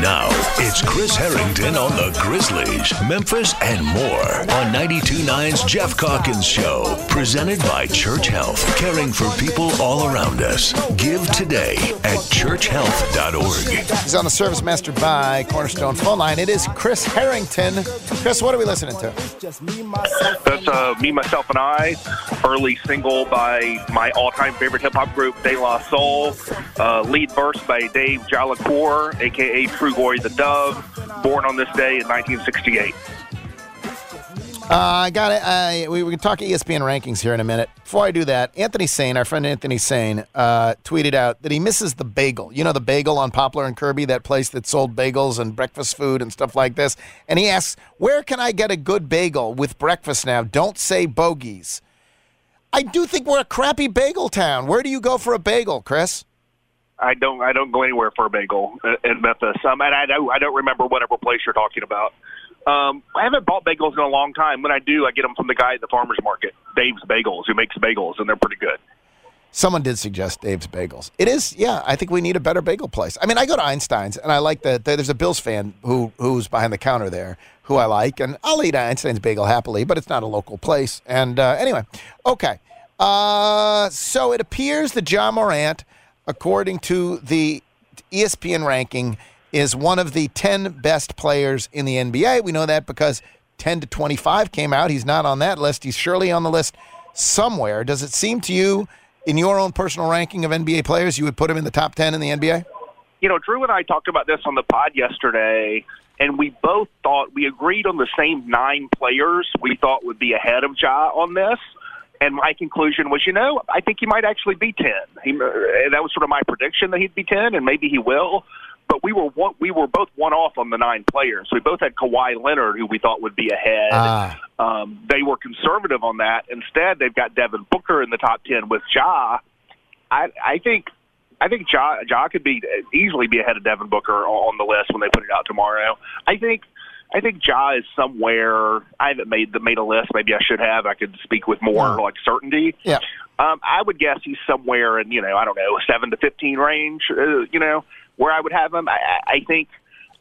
Now it's Chris Harrington on the Grizzlies, Memphis, and more on 92.9's Geoff Calkins Show. Presented by Church Health, caring for people all around us. Give today at churchhealth.org. He's on the Service Master by Cornerstone phone line. It is Chris Harrington. Chris, what are we listening to? That's uh, Me, Myself, and I, early single by my all-time favorite hip-hop group, De La Soul. Uh, lead verse by Dave Jolicoeur, a.k.a. Trugoy the Dove, born on this day in 1968. Uh, I got it. We, we can talk ESPN rankings here in a minute. Before I do that, Anthony Sane, our friend Anthony Sane, uh, tweeted out that he misses the bagel. You know the bagel on Poplar and Kirby, that place that sold bagels and breakfast food and stuff like this. And he asks, "Where can I get a good bagel with breakfast now? Don't say Bogie's." I do think we're a crappy bagel town. Where do you go for a bagel, Chris? I don't. I don't go anywhere for a bagel in Memphis. Um, and I don't. I don't remember whatever place you're talking about. Um, I haven't bought bagels in a long time. When I do, I get them from the guy at the farmers market, Dave's Bagels, who makes bagels, and they're pretty good. Someone did suggest Dave's Bagels. It is, yeah. I think we need a better bagel place. I mean, I go to Einstein's, and I like that. There's a Bills fan who who's behind the counter there who I like, and I'll eat Einstein's bagel happily, but it's not a local place. And uh, anyway, okay. Uh, so it appears that Ja Morant, according to the ESPN ranking, is one of the 10 best players in the NBA. We know that because 10 to 25 came out. He's not on that list. He's surely on the list somewhere. Does it seem to you, in your own personal ranking of NBA players, you would put him in the top 10 in the NBA? You know, Drew and I talked about this on the pod yesterday, and we both thought we agreed on the same nine players we thought would be ahead of Ja on this. And my conclusion was, you know, I think he might actually be ten. He, uh, that was sort of my prediction that he'd be ten, and maybe he will. But we were one, we were both one off on the nine players. We both had Kawhi Leonard, who we thought would be ahead. Ah. Um, they were conservative on that. Instead, they've got Devin Booker in the top ten with Ja. I, I think I think Ja, ja could be easily be ahead of Devin Booker on the list when they put it out tomorrow. I think I think Ja is somewhere. I haven't made the made a list. Maybe I should have. I could speak with more Yeah. like certainty. Yeah. Um, I would guess he's somewhere in you know I don't know seven to fifteen range. Uh, you know where I would have him. I, I I think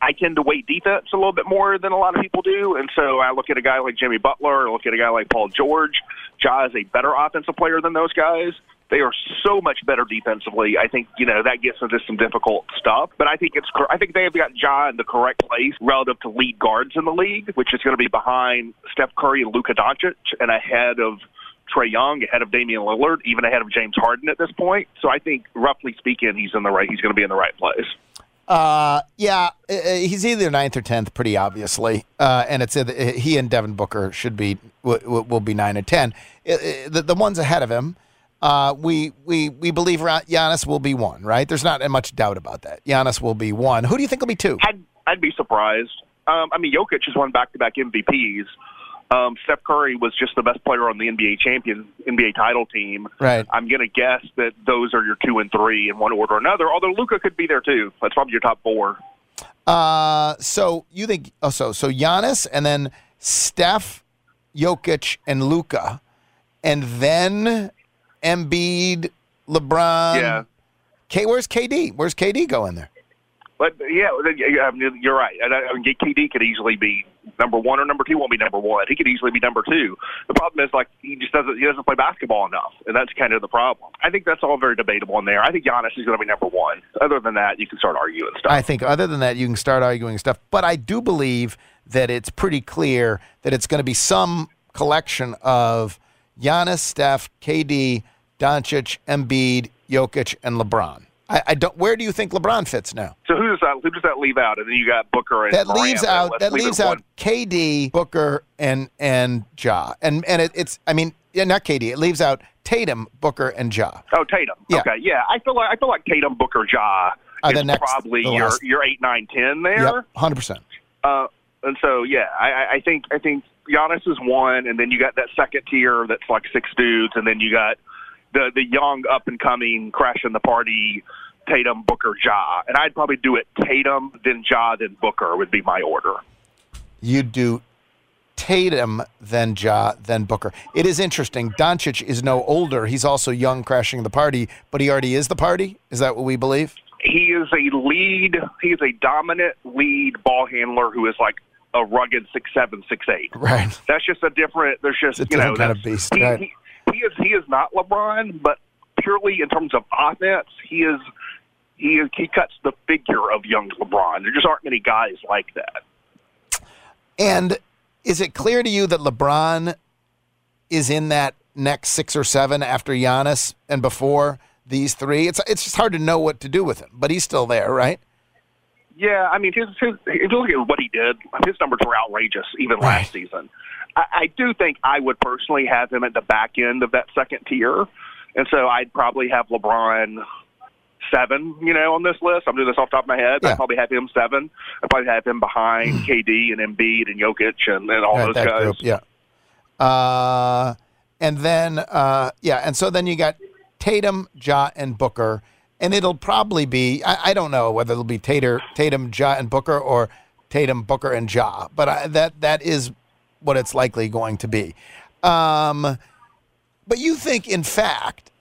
I tend to weight defense a little bit more than a lot of people do, and so I look at a guy like Jimmy Butler, I look at a guy like Paul George. Ja is a better offensive player than those guys. They are so much better defensively. I think you know that gets into some difficult stuff, but I think it's I think they have got Ja in the correct place relative to lead guards in the league, which is going to be behind Steph Curry and Luka Doncic, and ahead of Trae Young, ahead of Damian Lillard, even ahead of James Harden at this point. So I think, roughly speaking, he's in the right. He's going to be in the right place. Uh, yeah, uh, he's either ninth or tenth, pretty obviously. Uh, and it's uh, he and Devin Booker should be will, will be nine or ten. Uh, uh, the, the ones ahead of him, uh, we we we believe Giannis will be one, right? There's not much doubt about that. Giannis will be one. Who do you think will be two? I'd I'd be surprised. Um, I mean, Jokic has won back-to-back MVPs. Um, Steph Curry was just the best player on the NBA champion NBA title team. Right. I'm going to guess that those are your two and three in one order or another. Although Luka could be there too. That's probably your top four. Uh, so you think? Oh, so so Giannis and then Steph, Jokic, and Luka, and then Embiid, LeBron. Yeah. K, where's KD? Where's KD going there? But yeah, um, you're right. And I, I mean, KD could easily be number one or number two. Won't be number one. He could easily be number two. The problem is like he just doesn't he doesn't play basketball enough, and that's kind of the problem. I think that's all very debatable in there. I think Giannis is going to be number one. Other than that, you can start arguing stuff. I think other than that, you can start arguing stuff. But I do believe that it's pretty clear that it's going to be some collection of Giannis, Steph, KD, Doncic, Embiid, Jokic, and LeBron. I, I don't. Where do you think LeBron fits now? So who does that who does that leave out? And then you got Booker and That Durant. leaves out. That leave leaves out one. KD, Booker, and and Ja. And and it, it's. I mean, yeah, not KD. It leaves out Tatum, Booker, and Ja. Oh, Tatum. Yeah. Okay, yeah. I feel like I feel like Tatum, Booker, Ja Are is the next- probably the your your eight, nine, ten there. Yep, hundred percent. Uh, and so yeah, I, I- I think I think Giannis is one, and then you got that second tier that's like six dudes, and then you got the the young up and coming crashing the party. Tatum, Booker, Ja, and I'd probably do it Tatum, then Ja, then Booker would be my order. You'd do Tatum, then Ja, then Booker. It is interesting. Doncic is no older. He's also young, crashing the party, but he already is the party. Is that what we believe? He is a lead. He is a dominant lead ball handler who is like a rugged six seven, six eight. Right. That's just a different. There's just It's a you know kind of beast, He, right. he, he is he is not LeBron, but purely in terms of offense, he is he he cuts the figure of young LeBron. There just aren't many guys like that. And is it clear to you that LeBron is in that next six or seven after Giannis and before these three? It's it's just hard to know what to do with him, but he's still there, right? Yeah, I mean, his, his, if you look at what he did, his numbers were outrageous even Right. last season. I, I do think I would personally have him at the back end of that second tier, and so I'd probably have LeBron seven, you know, on this list. I'm doing this off the top of my head. Yeah. I'd probably have him seven. I'd probably have him behind KD and Embiid and Jokic and, and all Right, those guys. group, yeah. Uh, and then uh, yeah, and so then you got Tatum, Ja, and Booker, and it'll probably be I, I don't know whether it'll be Tater, Tatum, Ja, and Booker, or Tatum, Booker, and Ja, but I, that that is what it's likely going to be. Um, but you think, in fact,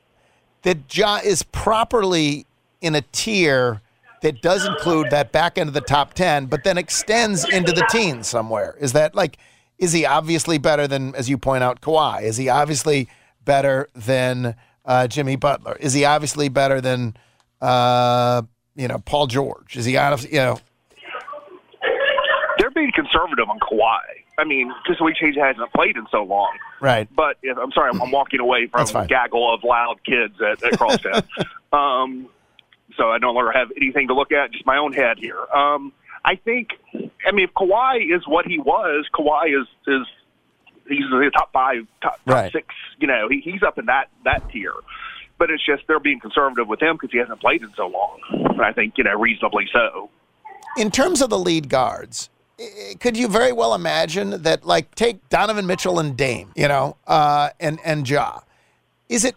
that Ja is properly in a tier that does include that back end of the top 10, but then extends into the teens somewhere. Is that like, is he obviously better than, as you point out, Kawhi? Is he obviously better than uh, Jimmy Butler? Is he obviously better than, uh, you know, Paul George? Is he honestly, you know, being conservative on Kawhi. I mean, just the way he hasn't played in so long. right? But if, I'm sorry, I'm, I'm walking away from a gaggle of loud kids at, at Crosstown. um, so I no longer have anything to look at, just my own head here. Um, I think, I mean, if Kawhi is what he was, Kawhi is is he's the top five, top, top Right. six. You know, he, he's up in that that tier. But it's just they're being conservative with him because he hasn't played in so long. And I think you know reasonably so. in terms of the lead guards, i- could you very well imagine that, like, take Donovan Mitchell and Dame, you know, uh, and and Ja? Is it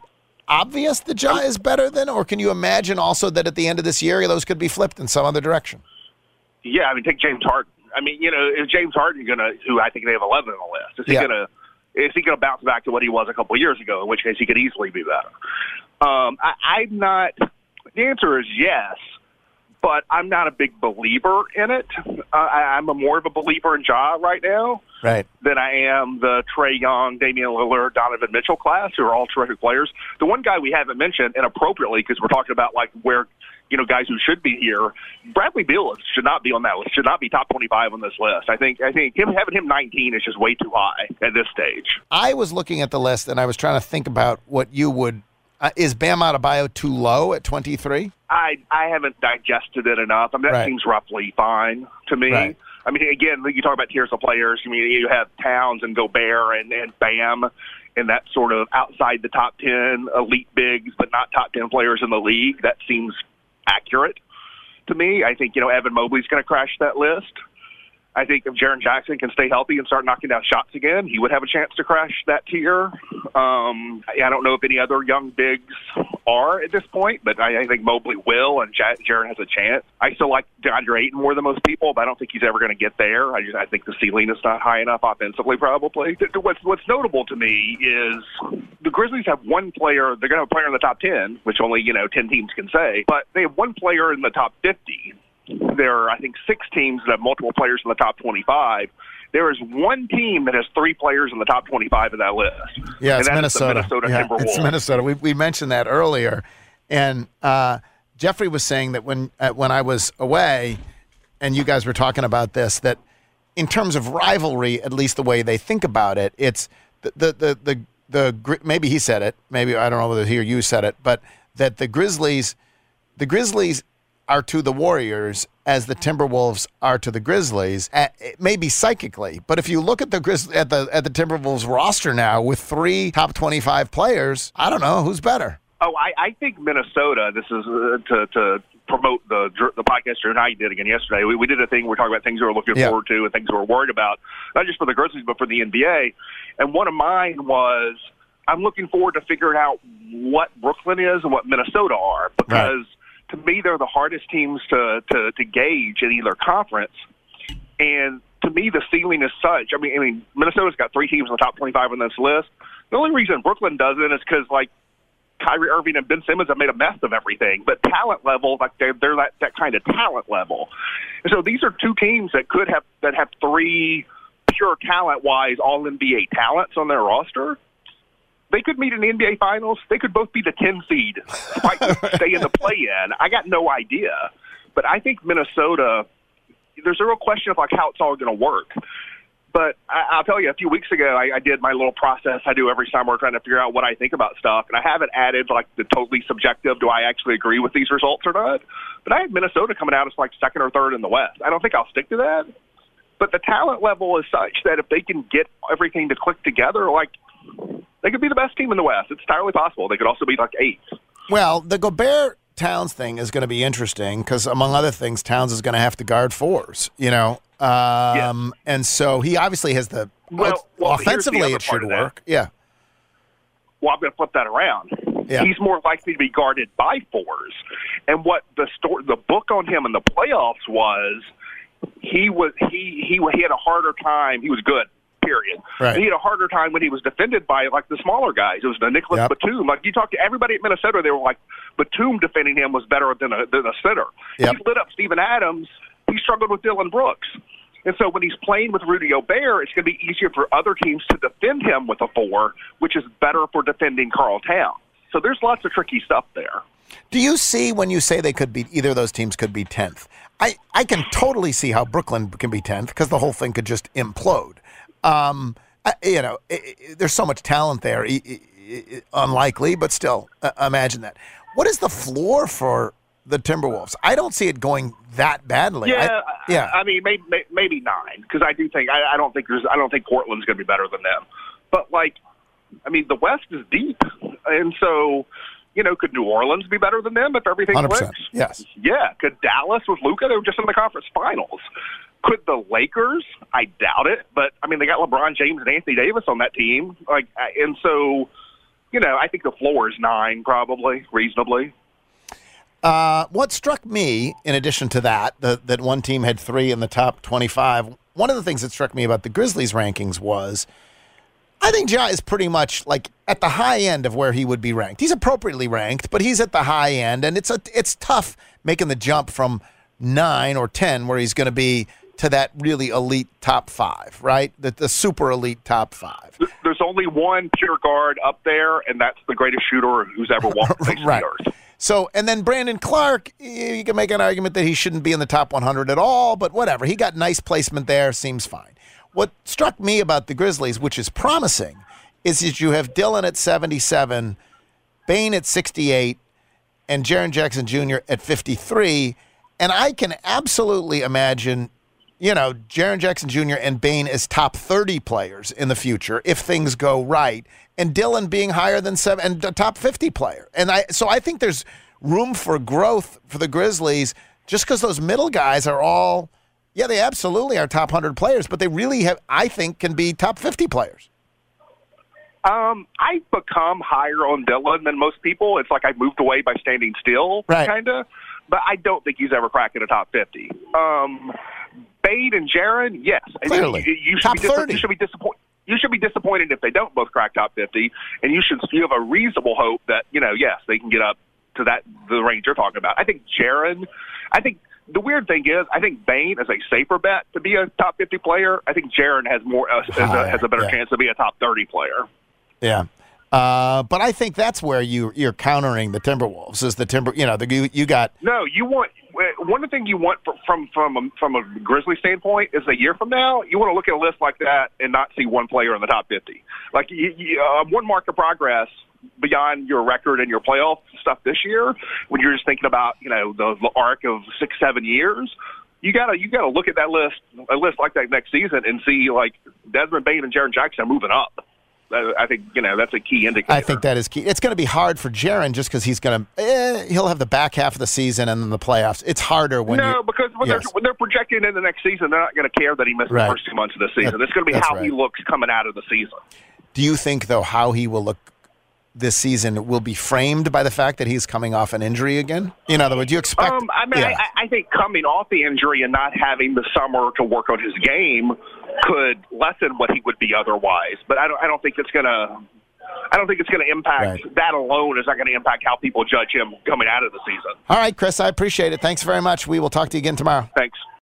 obvious that Ja is better than, or can you imagine also that at the end of this year those could be flipped in some other direction? Yeah, I mean, take James Harden. I mean, you know, is James Harden going to, who I think they have 11 on the list, is he Yeah. going to, is he going to bounce back to what he was a couple of years ago? In which case, he could easily be better. Um, I, I'm not. The answer is yes, but I'm not a big believer in it. Uh, I, I'm a more of a believer in Ja right now Right. than I am the Trae Young, Damian Lillard, Donovan Mitchell class, who are all terrific players. The one guy we haven't mentioned, and appropriately, because we're talking about like where you know guys who should be here, Bradley Beal should not be on that list. Should not be top twenty-five on this list. I think. I think him having him nineteen is just way too high at this stage. I was looking at the list and I was trying to think about what you would. Uh, is Bam Adebayo too low at 23? I I haven't digested it enough. I mean, that Right. seems roughly fine to me. Right. I mean, again, you talk about tiers of players. I mean, you have Towns and Gobert and, and Bam, and that sort of outside the top ten elite bigs, but not top ten players in the league. That seems accurate to me. I think you know Evan Mobley's going to crash that list. I think if Jaren Jackson can stay healthy and start knocking down shots again, he would have a chance to crash that tier. Um, I don't know if any other young bigs are at this point, but I, I think Mobley will, and J- Jaren has a chance. I still like DeAndre Ayton more than most people, but I don't think he's ever going to get there. I just I think the ceiling is not high enough offensively, probably. Th- th- What's what's notable to me is the Grizzlies have one player. They're going to have a player in the top ten, which only you know ten teams can say, but they have one player in the top fifty. There are I think six teams that have multiple players in the top twenty-five. There is one team that has three players in the top 25 of that list. Yeah, it's and that is the Minnesota. Minnesota yeah, Timberwolves. it's Minnesota. We, we mentioned that earlier, and uh, Jeffrey was saying that when uh, when I was away, and you guys were talking about this, that in terms of rivalry, at least the way they think about it, it's the the the the, the maybe he said it, maybe I don't know whether he or you said it, but that the Grizzlies, the Grizzlies are to the Warriors as the Timberwolves are to the Grizzlies, uh, maybe psychically. But if you look at the Grizz- at the at the Timberwolves roster now with three top twenty five players, I don't know who's better. Oh, I, I think Minnesota. This is uh, to to promote the the podcast and I did again yesterday. We, we did a thing. We're talking about things we we're looking Yeah. forward to and things we we're worried about, not just for the Grizzlies but for the NBA. And one of mine was I'm looking forward to figuring out what Brooklyn is and what Minnesota are because to me they're the hardest teams to to to gauge in either conference. And to me, the ceiling is such. I mean, I mean, Minnesota's got three teams in the top 25 on this list. The only reason Brooklyn doesn't is because like Kyrie Irving and Ben Simmons have made a mess of everything. But talent level, like they're they're that that kind of talent level. And so these are two teams that could have that have three pure talent wise all NBA talents on their roster. They could meet in the NBA Finals. They could both be the 10 seed, stay in the play in. I got no idea. But I think Minnesota, there's a real question of like how it's all going to work. But I, I'll tell you, a few weeks ago, I, I did my little process I do every summer trying to figure out what I think about stuff. And I haven't added like the totally subjective, do I actually agree with these results or not? But I had Minnesota coming out as like second or third in the West. I don't think I'll stick to that. But the talent level is such that if they can get everything to click together, like they could be the best team in the West. It's entirely possible. They could also be like eighth. Well, the Gobert Towns thing is going to be interesting because, among other things, Towns is going to have to guard fours. You know, um, and so he obviously has the Well, well, here's the offensively it should work. Yeah, well, I'm going to flip that around. Yeah. He's more likely to be guarded by fours. And what the story, the book on him in the playoffs was, he was he he he had a harder time. He was good. Period. Right. He had a harder time when he was defended by like the smaller guys. It was the Nicholas Yep. Batum. Like you talked to everybody at Minnesota, they were like Batum defending him was better than a than a center. Yep. He lit up Steven Adams. He struggled with Dillon Brooks. And so when he's playing with Rudy Gobert, it's going to be easier for other teams to defend him with a four, which is better for defending Karl Town. So there's lots of tricky stuff there. Do you see when you say they could be either of those teams could be tenth? I I can totally see how Brooklyn can be tenth because the whole thing could just implode. Um, I, you know, i i there's so much talent there. I- I- I- unlikely, but still, uh, imagine that. What is the floor for the Timberwolves? I don't see it going that badly. I- Yeah, yeah. I, I mean, maybe maybe nine because I do think I, I don't think there's I don't think Portland's going to be better than them. But like, I mean, the West is deep, and so you know, could New Orleans be better than them if everything 100%. clicks? Yes. Yeah. Could Dallas with Luka? They were just in the conference finals. Could the Lakers? I doubt it. But I mean, they got LeBron James and Anthony Davis on that team. Like, and so, you know, I think the floor is nine, probably reasonably. Uh, what struck me, in addition to that, the, that one team had three in the top 25, one of the things that struck me about the Grizzlies rankings was I think Ja is pretty much like at the high end of where he would be ranked. He's appropriately ranked, but he's at the high end, and it's a it's tough making the jump from nine or ten, where he's going to be to that really elite top five, right? The, the super elite top five. There's only one pure guard up there, and that's the greatest shooter who's ever walked the right. earth. So, and then Brandon Clarke, you can make an argument that he shouldn't be in the top 100 at all, but whatever. He got nice placement there, seems fine. What struck me about the Grizzlies, which is promising, is that you have Dillon at 77, Bane at 68, and Jaren Jackson Jr. at 53. And I can absolutely imagine, you know, Jaren Jackson Jr. and Bane as top 30 players in the future if things go right, and Dillon being higher than seven and a top 50 player. And I so I think there's room for growth for the Grizzlies just because those middle guys are all, yeah, they absolutely are top 100 players, but they really have, I think, can be top 50 players. Um, I've become higher on Dillon than most people. It's like I moved away by standing still, Right. kind of. But I don't think he's ever cracking a top 50. Um, Bane and Jaren, yes. Clearly. You, you should Top be dis- 30. You should be disappointed. You should be disappointed if they don't both crack top 50, and you should you have a reasonable hope that you know yes they can get up to that the range you're talking about. I think Jaren, I think the weird thing is I think Bane is a safer bet to be a top 50 player. I think Jaren has more uh, has, a, has a better Yeah. chance to be a top 30 player. Yeah. Uh, but I think that's where you you're countering the Timberwolves is the Timber. You know, the, you you got No, you want uh, one things you want fr- from from a, from a Grizzly standpoint is a year from now you want to look at a list like that and not see one player in the top fifty. Like you, you, uh, one mark of progress beyond your record and your playoff stuff this year, when you're just thinking about you know the, the arc of six seven years. You gotta you gotta look at that list a list like that next season and see like Desmond Bane and Jaren Jackson are moving up. I think you know that's a key indicator. I think that is key. It's going to be hard for Jaren just because he's going to eh, he'll have the back half of the season and then the playoffs. It's harder when no, you, because when, Yes. they're, when they're projecting in the next season, they're not going to care that he missed Right. the first two months of the season. That- it's going to be how he looks coming out of the season. Do you think though how he will look this season will be framed by the fact that he's coming off an injury again? In other words, you expect? Um, I mean, yeah. I, I think coming off the injury and not having the summer to work on his game could lessen what he would be otherwise. But I don't. I don't think it's going to. I don't think it's going to impact Right. that alone. Is not going to impact how people judge him coming out of the season. All right, Chris, I appreciate it. Thanks very much. We will talk to you again tomorrow. Thanks.